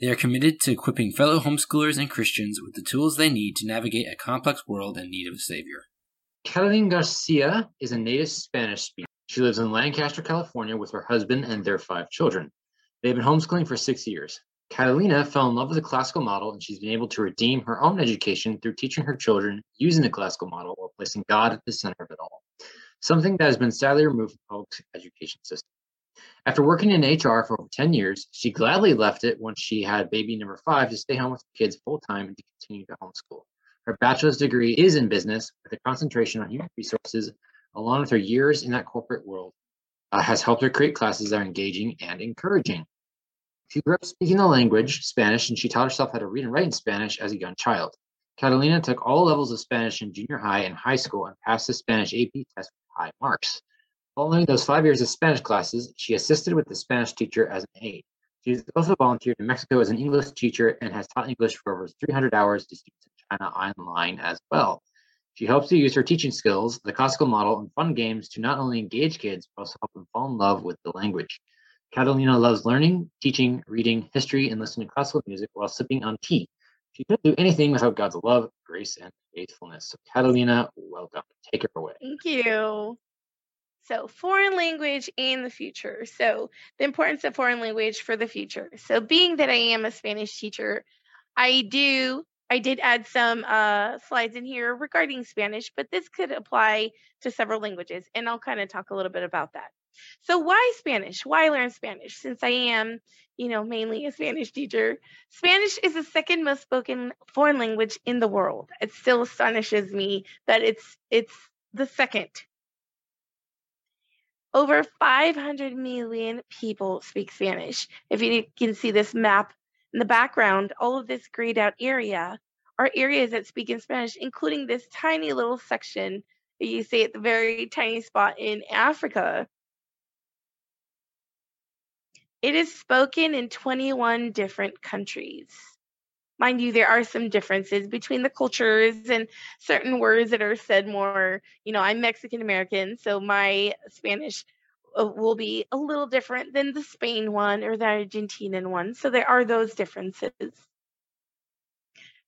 They are committed to equipping fellow homeschoolers and Christians with the tools they need to navigate a complex world in need of a savior. Catalina Garcia is a native Spanish speaker. She lives in Lancaster, California with her husband and their five children. They've been homeschooling for six years. Catalina fell in love with the classical model and she's been able to redeem her own education through teaching her children using the classical model while placing God at the center of it all, something that has been sadly removed from the public education system. After working in HR for over 10 years, she gladly left it once she had baby number five to stay home with the kids full time and to continue to homeschool. Her bachelor's degree is in business with a concentration on human resources, along with her years in that corporate world, uh, has helped her create classes that are engaging and encouraging. She grew up speaking the language, Spanish, and she taught herself how to read and write in Spanish as a young child. Catalina took all levels of Spanish in junior high and high school and passed the Spanish AP test with high marks. Following those five years of Spanish classes, she assisted with the Spanish teacher as an aide. She has also volunteered in Mexico as an English teacher and has taught English for over 300 hours to students in China online as well. She hopes to use her teaching skills, the classical model, and fun games to not only engage kids, but also help them fall in love with the language. Catalina loves learning, teaching, reading, history, and listening to classical music while sipping on tea. She couldn't do anything without God's love, grace, and faithfulness. So, Catalina, welcome. Take her away. Thank you. So, foreign language and the future. So, the importance of foreign language for the future. So, being that I am a Spanish teacher, I do I did add some uh, slides in here regarding Spanish, but this could apply to several languages, and I'll kind of talk a little bit about that. So why Spanish? Why learn Spanish? Since I am, you know, mainly a Spanish teacher, Spanish is the second most spoken foreign language in the world. It still astonishes me that it's it's the second. Over 500 million people speak Spanish. If you can see this map in the background, all of this grayed out area are areas that speak in Spanish, including this tiny little section that you see at the very tiny spot in Africa it is spoken in 21 different countries. Mind you, there are some differences between the cultures and certain words that are said more. You know, I'm Mexican American, so my Spanish uh, will be a little different than the Spain one or the Argentinian one. So there are those differences.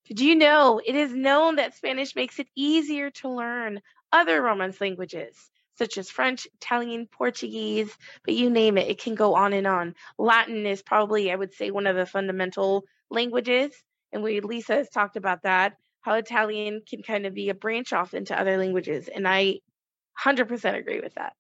Did you know it is known that Spanish makes it easier to learn other Romance languages? such as French, Italian, Portuguese, but you name it, it can go on and on. Latin is probably, I would say, one of the fundamental languages. And we, Lisa has talked about that, how Italian can kind of be a branch off into other languages. And I 100% agree with that.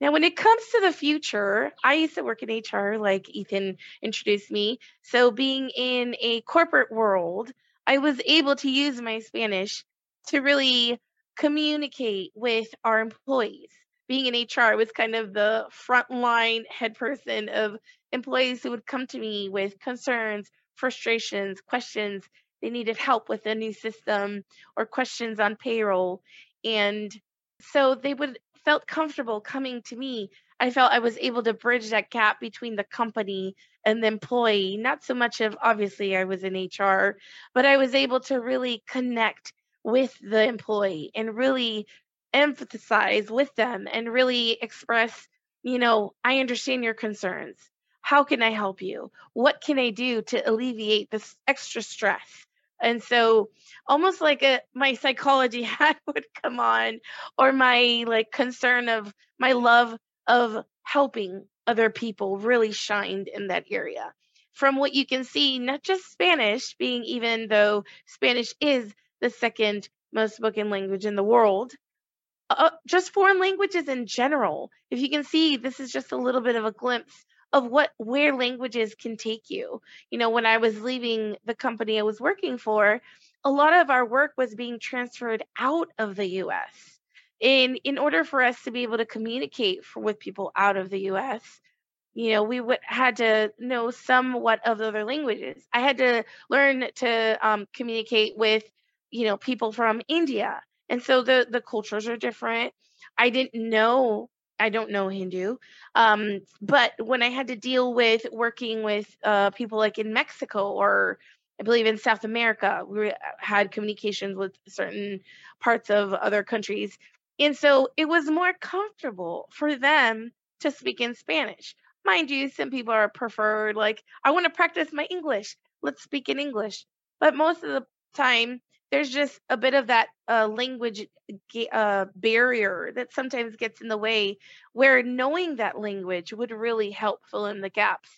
Now, when it comes to the future, I used to work in HR, like Ethan introduced me. So, being in a corporate world, I was able to use my Spanish to really communicate with our employees. Being in HR was kind of the frontline head person of employees who would come to me with concerns, frustrations, questions. They needed help with a new system or questions on payroll. And so they would felt comfortable coming to me. I felt I was able to bridge that gap between the company and the employee. Not so much of obviously I was in HR, but I was able to really connect with the employee and really emphasize with them and really express, you know, I understand your concerns. How can I help you? What can I do to alleviate this extra stress? And so almost like a my psychology hat would come on or my like concern of my love of helping other people really shined in that area. From what you can see, not just Spanish being even though Spanish is the second most spoken language in the world. Uh, just foreign languages in general. If you can see, this is just a little bit of a glimpse of what where languages can take you. You know, when I was leaving the company I was working for, a lot of our work was being transferred out of the US. In in order for us to be able to communicate for, with people out of the US, you know, we would had to know somewhat of other languages. I had to learn to um, communicate with, you know, people from India, and so the the cultures are different. I didn't know. I don't know Hindu, um, but when I had to deal with working with uh, people like in Mexico or I believe in South America, we had communications with certain parts of other countries. And so it was more comfortable for them to speak in Spanish. Mind you, some people are preferred, like, I want to practice my English. Let's speak in English. But most of the time, there's just a bit of that uh, language uh, barrier that sometimes gets in the way, where knowing that language would really help fill in the gaps.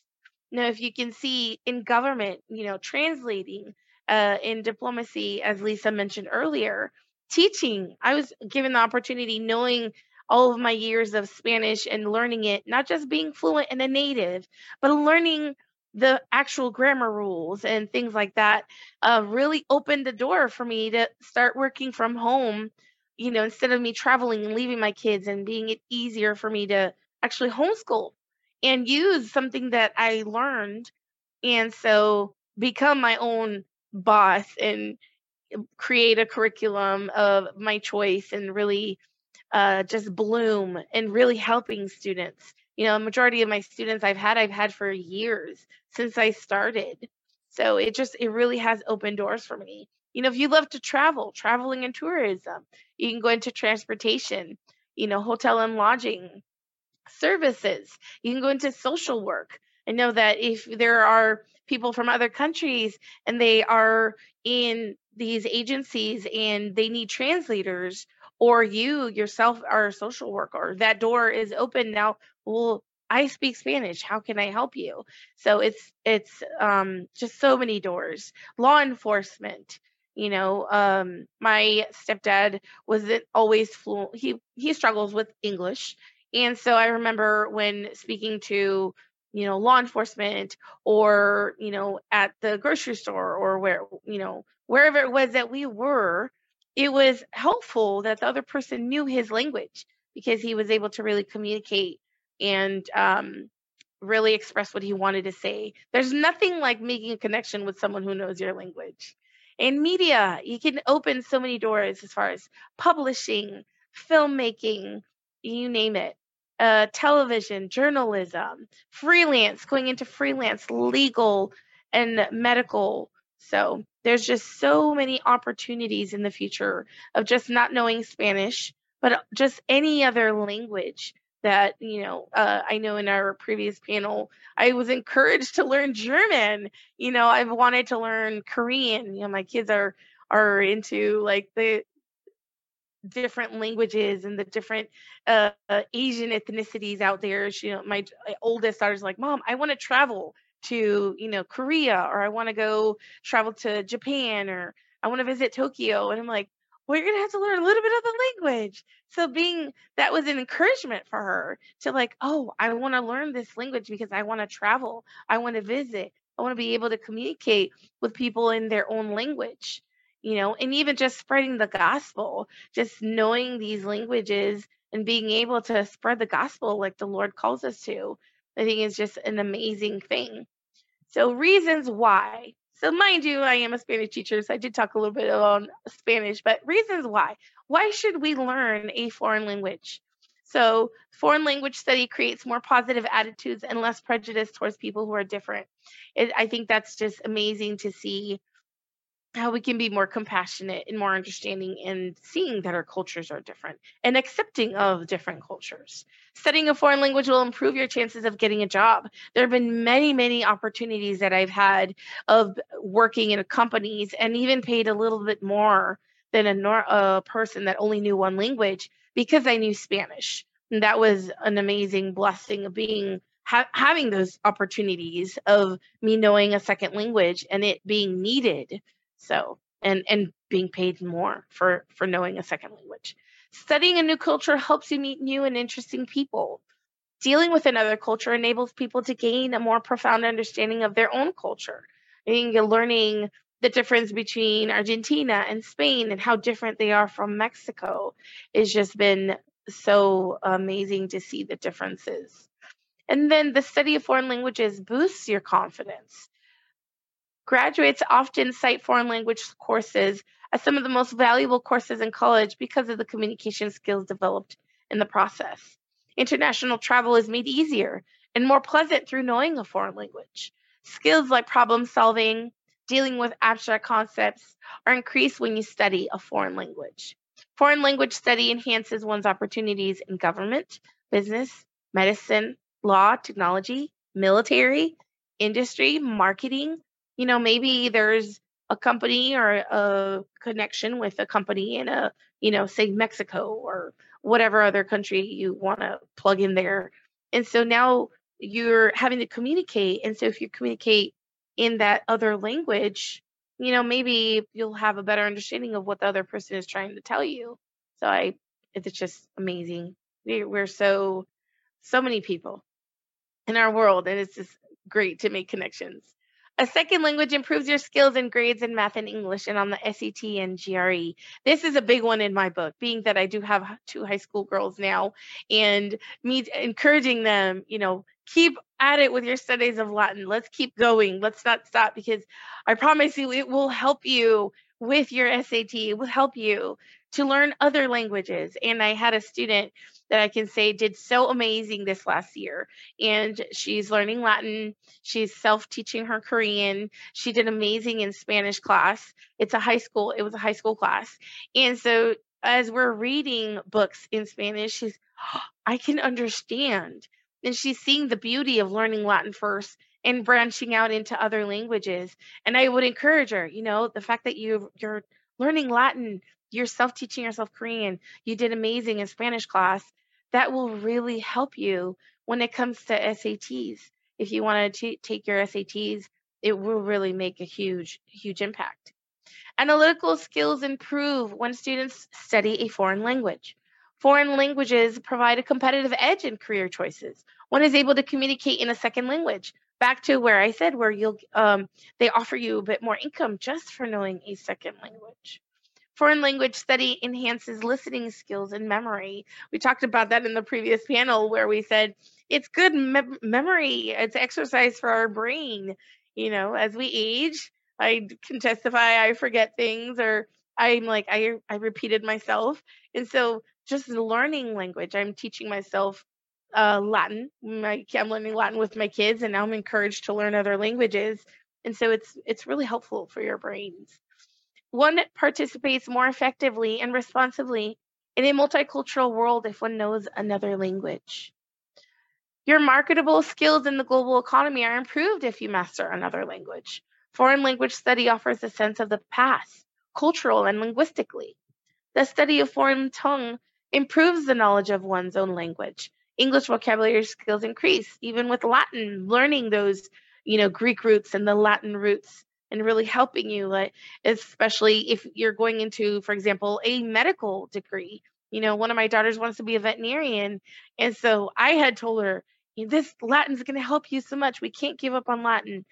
Now, if you can see in government, you know, translating uh, in diplomacy, as Lisa mentioned earlier, teaching, I was given the opportunity knowing all of my years of Spanish and learning it, not just being fluent and a native, but learning the actual grammar rules and things like that uh, really opened the door for me to start working from home you know instead of me traveling and leaving my kids and being it easier for me to actually homeschool and use something that i learned and so become my own boss and create a curriculum of my choice and really uh, just bloom and really helping students. You know, a majority of my students I've had, I've had for years since I started. So it just, it really has opened doors for me. You know, if you love to travel, traveling and tourism, you can go into transportation, you know, hotel and lodging, services, you can go into social work. I know that if there are people from other countries and they are in these agencies and they need translators or you yourself are a social worker that door is open now well i speak spanish how can i help you? So it's it's um just so many doors. Law enforcement you know um my stepdad wasn't always fluent he he struggles with english and so i remember when speaking to you know law enforcement or you know at the grocery store or where you know wherever it was that we were it was helpful that the other person knew his language because he was able to really communicate and um, really express what he wanted to say. There's nothing like making a connection with someone who knows your language. In media, you can open so many doors as far as publishing, filmmaking, you name it. Uh, television, journalism, freelance, going into freelance, legal, and medical. So there's just so many opportunities in the future of just not knowing Spanish, but just any other language that you know uh, i know in our previous panel i was encouraged to learn german. You know i've wanted to learn korean. You know my kids are are into like the different languages and the different uh, asian ethnicities out there. She, you know my oldest daughter's like mom i want to travel to you know korea or i want to go travel to japan or i want to visit tokyo and i'm like well you're gonna have to learn a little bit of the language. So being that was an encouragement for her to like oh i want to learn this language because i want to travel i want to visit i want to be able to communicate with people in their own language you know and even just spreading the gospel just knowing these languages and being able to spread the gospel like the lord calls us to I think is just an amazing thing. So, reasons why. So, mind you, I am a Spanish teacher, so I did talk a little bit on Spanish, but reasons why. Why should we learn a foreign language? So, foreign language study creates more positive attitudes and less prejudice towards people who are different. It, I think that's just amazing to see how we can be more compassionate and more understanding and seeing that our cultures are different and accepting of different cultures. Studying a foreign language will improve your chances of getting a job. There have been many, many opportunities that I've had of working in companies and even paid a little bit more than a, a person that only knew one language because I knew Spanish. And that was an amazing blessing of being ha- having those opportunities of me knowing a second language and it being needed so, and and being paid more for for knowing a second language. Studying a new culture helps you meet new and interesting people. Dealing with another culture enables people to gain a more profound understanding of their own culture. I think learning the difference between Argentina and Spain and how different they are from Mexico has just been so amazing to see the differences. And then the study of foreign languages boosts your confidence. Graduates often cite foreign language courses as some of the most valuable courses in college because of the communication skills developed in the process. International travel is made easier and more pleasant through knowing a foreign language. Skills like problem solving, dealing with abstract concepts are increased when you study a foreign language. Foreign language study enhances one's opportunities in government, business, medicine, law, technology, military, industry, marketing, you know, maybe there's a company or a connection with a company in a, you know, say Mexico or whatever other country you want to plug in there. And so now you're having to communicate. And so if you communicate in that other language, you know, maybe you'll have a better understanding of what the other person is trying to tell you. So I, it's just amazing. We're so, so many people in our world, and it's just great to make connections. A second language improves your skills and grades in math and English and on the SAT and GRE. This is a big one in my book, being that I do have two high school girls now and me encouraging them, you know, keep at it with your studies of Latin. Let's keep going. Let's not stop because I promise you it will help you with your SAT. It will help you to learn other languages. And I had a student that I can say did so amazing this last year. And she's learning Latin. She's self teaching her Korean. She did amazing in Spanish class. It's a high school, it was a high school class. And so as we're reading books in Spanish, she's, oh, I can understand. And she's seeing the beauty of learning Latin first and branching out into other languages. And I would encourage her, you know, the fact that you you're learning Latin, you're self-teaching yourself Korean, you did amazing in Spanish class that will really help you when it comes to SATs. If you want to take your SATs, it will really make a huge, huge impact. Analytical skills improve when students study a foreign language. Foreign languages provide a competitive edge in career choices. One is able to communicate in a second language. Back to where I said, where you'll um, they offer you a bit more income just for knowing a second language. Foreign language study enhances listening skills and memory. We talked about that in the previous panel where we said it's good me- memory, it's exercise for our brain. You know, as we age, I can testify I forget things or I'm like I I repeated myself. And so just learning language, I'm teaching myself uh, Latin. My, I'm learning Latin with my kids, and now I'm encouraged to learn other languages. And so it's it's really helpful for your brains. One participates more effectively and responsibly in a multicultural world if one knows another language. Your marketable skills in the global economy are improved if you master another language. Foreign language study offers a sense of the past, cultural and linguistically. The study of foreign tongue improves the knowledge of one's own language. English vocabulary skills increase, even with Latin, learning those, you know, Greek roots and the Latin roots and really helping you like especially if you're going into for example a medical degree. You know one of my daughters wants to be a veterinarian and so i had told her this latin's going to help you so much. We can't give up on latin.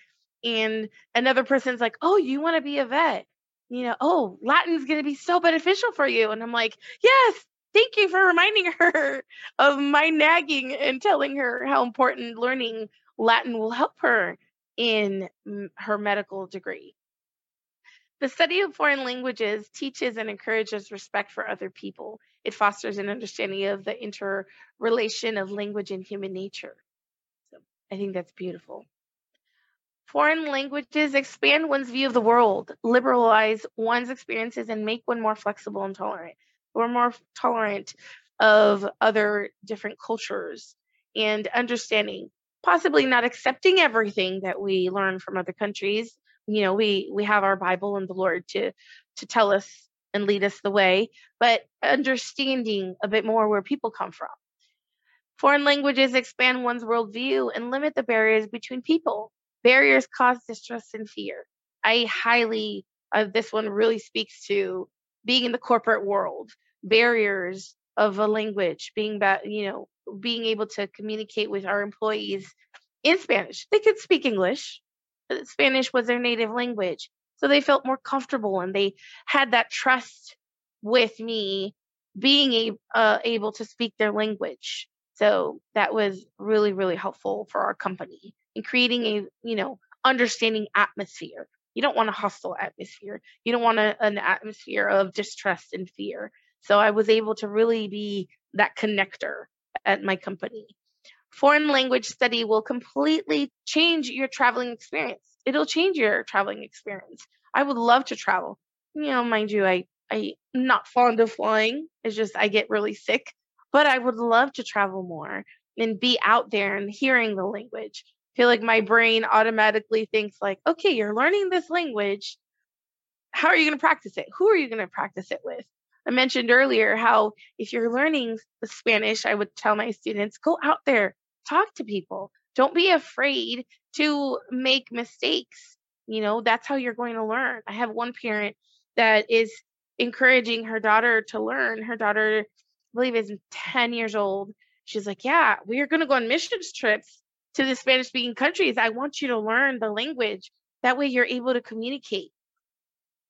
And another person's like oh you want to be a vet? You know oh latin's going to be so beneficial for you. And i'm like yes thank you for reminding her of my nagging and telling her how important learning latin will help her in her medical degree. The study of foreign languages teaches and encourages respect for other people. It fosters an understanding of the interrelation of language and human nature. So I think that's beautiful. Foreign languages expand one's view of the world, liberalize one's experiences, and make one more flexible and tolerant. We're more tolerant of other different cultures and understanding possibly not accepting everything that we learn from other countries. You know we we have our bible and the lord to to tell us and lead us the way but understanding a bit more where people come from. Foreign languages expand one's worldview and limit the barriers between people. Barriers cause distrust and fear. I highly uh, this one really speaks to being in the corporate world barriers of a language being that you know being able to communicate with our employees in Spanish. They could speak English, but Spanish was their native language. So they felt more comfortable and they had that trust with me being a, uh, able to speak their language. So that was really, really helpful for our company in creating a, you know, understanding atmosphere. You don't want a hostile atmosphere. You don't want a, an atmosphere of distrust and fear. So I was able to really be that connector at my company. Foreign language study will completely change your traveling experience. It'll change your traveling experience. I would love to travel. You know, mind you, I I'm not fond of flying. It's just I get really sick, but I would love to travel more and be out there and hearing the language. I feel like my brain automatically thinks like, okay, you're learning this language. How are you going to practice it? Who are you going to practice it with? I mentioned earlier how if you're learning Spanish, I would tell my students, go out there, talk to people. Don't be afraid to make mistakes. You know, that's how you're going to learn. I have one parent that is encouraging her daughter to learn. Her daughter, I believe, is 10 years old. She's like, Yeah, we are going to go on missions trips to the Spanish speaking countries. I want you to learn the language. That way you're able to communicate.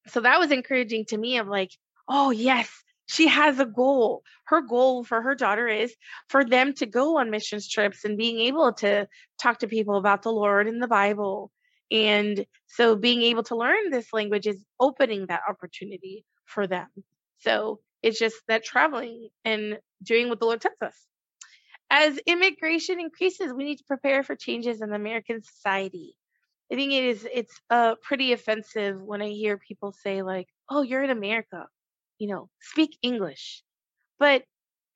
So that was encouraging to me of like, oh, yes, she has a goal. Her goal for her daughter is for them to go on missions trips and being able to talk to people about the Lord and the Bible. And so being able to learn this language is opening that opportunity for them. So it's just that traveling and doing what the Lord tells us. As immigration increases, we need to prepare for changes in American society. I think it is it's uh pretty offensive when I hear people say like, "Oh, you're in America you know, speak English. But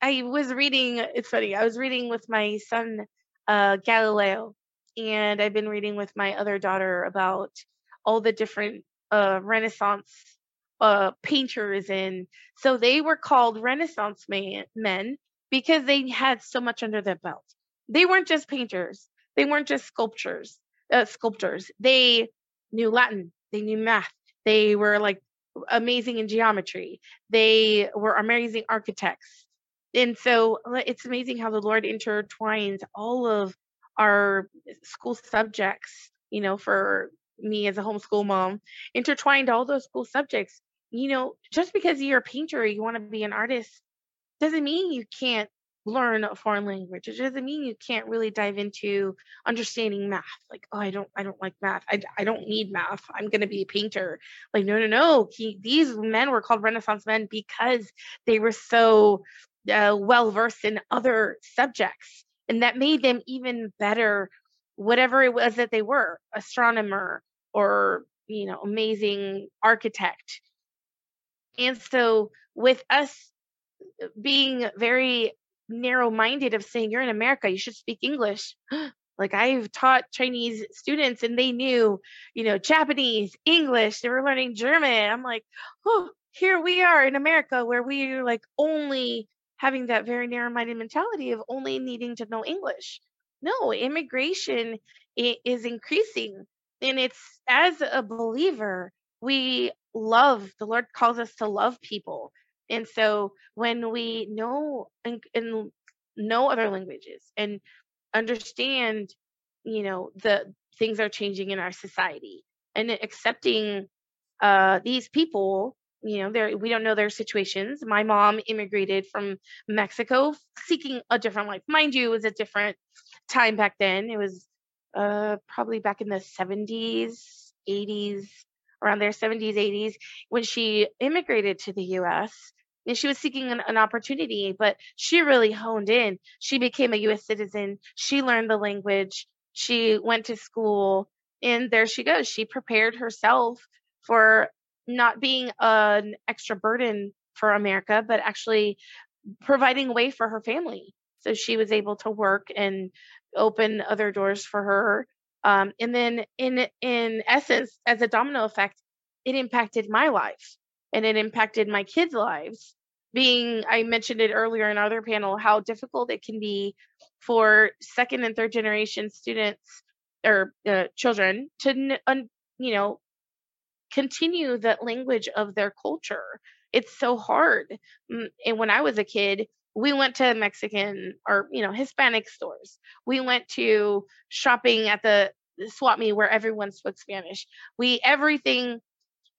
I was reading, it's funny, I was reading with my son, uh, Galileo, and I've been reading with my other daughter about all the different uh, Renaissance uh, painters. And so they were called Renaissance man, men because they had so much under their belt. They weren't just painters, they weren't just sculptors, uh, sculptors. They knew Latin, they knew math, they were like amazing in geometry. They were amazing architects. And so it's amazing how the Lord intertwines all of our school subjects, you know, for me as a homeschool mom, intertwined all those school subjects. You know, just because you're a painter, you want to be an artist, doesn't mean you can't learn a foreign language. It doesn't mean you can't really dive into understanding math. Like, oh, I don't, I don't like math. I, I don't need math. I'm going to be a painter. Like, no, no, no. He, these men were called Renaissance men because they were so uh, well versed in other subjects, and that made them even better. Whatever it was that they were, astronomer or you know, amazing architect. And so, with us being very narrow minded of saying you're in America, you should speak English. like I've taught Chinese students and they knew, you know, Japanese, English, they were learning German. I'm like, oh, here we are in America where we're like only having that very narrow minded mentality of only needing to know English. No, immigration is increasing. And it's as a believer, we love, the Lord calls us to love people. And so when we know and, and know other languages and understand, you know, the things are changing in our society and accepting uh, these people you know we don't know their situations. My mom immigrated from mexico seeking a different life. Mind you it was a different time back then. It was uh probably back in the 70s 80s around there 70s 80s when she immigrated to the us and she was seeking an, an, opportunity, but she really honed in. She became a US citizen. She learned the language. She went to school, and there she goes. She prepared herself for not being an extra burden for America, but actually providing a way for her family. So she was able to work and open other doors for her. Um, and then, in in essence, as a domino effect, it impacted my life and it impacted my kids' lives. Being i mentioned it earlier in other panel how difficult it can be for second and third generation students or uh, children to you know continue that language of their culture. It's so hard. And when i was a kid we went to mexican or you know hispanic stores. We went to shopping at the swap meet where everyone spoke spanish. We everything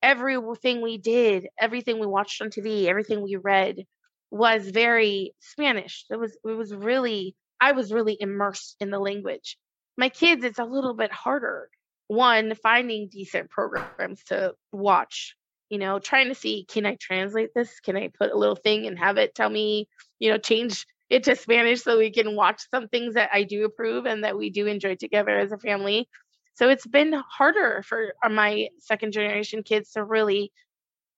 everything we did, everything we watched on TV, everything we read was very Spanish. It was it was really I was really immersed in the language. My kids, it's a little bit harder. One, finding decent programs to watch, you know, trying to see, can I translate this? Can I put a little thing and have it tell me, you know, change it to Spanish so we can watch some things that I do approve and that we do enjoy together as a family. So it's been harder for uh, my second generation kids to really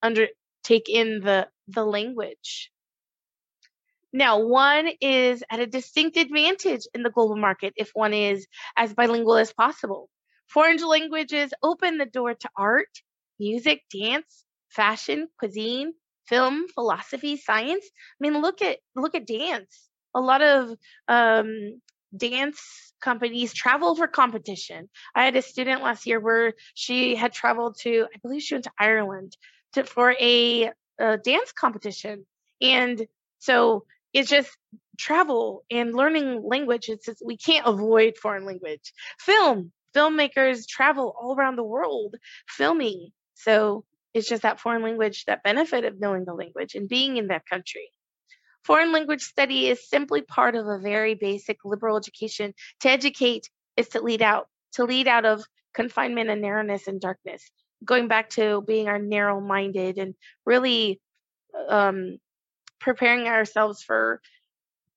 under take in the the language. Now, one is at a distinct advantage in the global market if one is as bilingual as possible. Foreign languages open the door to art, music, dance, fashion, cuisine, film, philosophy, science. I mean, look at look at dance. A lot of um, dance companies travel for competition. I had a student last year where she had traveled to, I believe she went to Ireland to, for a, a dance competition, and so it's just travel and learning language. It's just, we can't avoid foreign language. Film, filmmakers travel all around the world filming. So it's just that foreign language, that benefit of knowing the language and being in that country. Foreign language study is simply part of a very basic liberal education. To educate is to lead out, to lead out of confinement and narrowness and darkness. Going back to being our narrow minded and really um, preparing ourselves for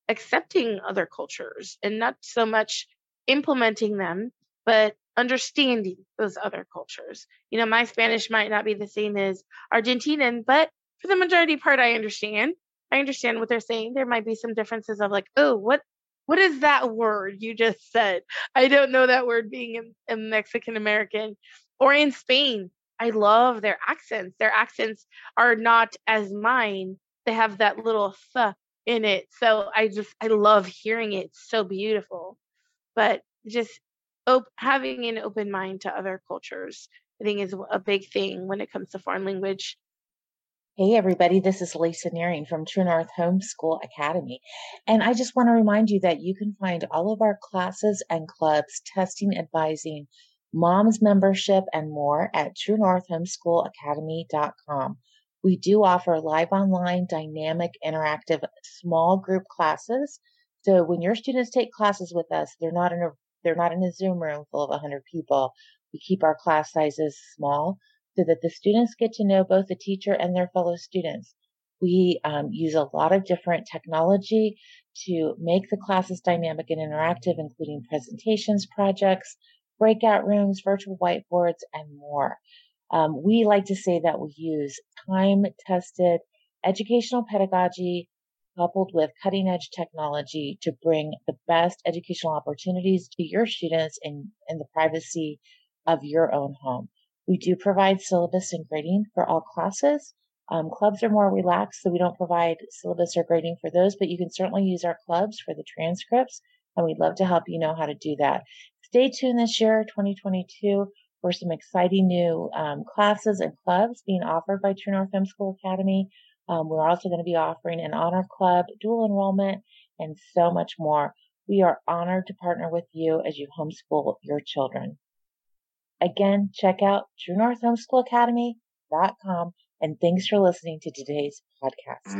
accepting other cultures and not so much implementing them, but understanding those other cultures. You know, my Spanish might not be the same as Argentinian, but for the majority part, I understand. I understand what they're saying. There might be some differences of like, oh, what what is that word you just said? I don't know that word being a, Mexican American or in Spain. I love their accents. Their accents are not as mine, they have that little th in it. So I just I love hearing it. It's so beautiful. But just op- having an open mind to other cultures, I think is a big thing when it comes to foreign language. Hey everybody, this is Lisa Nehring from True North Homeschool Academy. And I just want to remind you that you can find all of our classes and clubs, testing, advising, mom's membership, and more at truenorthhomeschoolacademy.com. We do offer live online, dynamic, interactive, small group classes. So when your students take classes with us, they're not in a they're not in a Zoom room full of 100 people. We keep our class sizes small so that the students get to know both the teacher and their fellow students. We um, use a lot of different technology to make the classes dynamic and interactive, including presentations, projects, breakout rooms, virtual whiteboards, and more. Um, we like to say that we use time tested educational pedagogy coupled with cutting edge technology to bring the best educational opportunities to your students in, in the privacy of your own home. We do provide syllabus and grading for all classes. Um, clubs are more relaxed, so we don't provide syllabus or grading for those, but you can certainly use our clubs for the transcripts, and we'd love to help you know how to do that. Stay tuned this year, 2022 for some exciting new um, classes and clubs being offered by True North Homeschool Academy. Um, we're also going to be offering an honor club, dual enrollment, and so much more. We are honored to partner with you as you homeschool your children. Again, check out truenorthhomeschoolacademy.com and thanks for listening to today's podcast.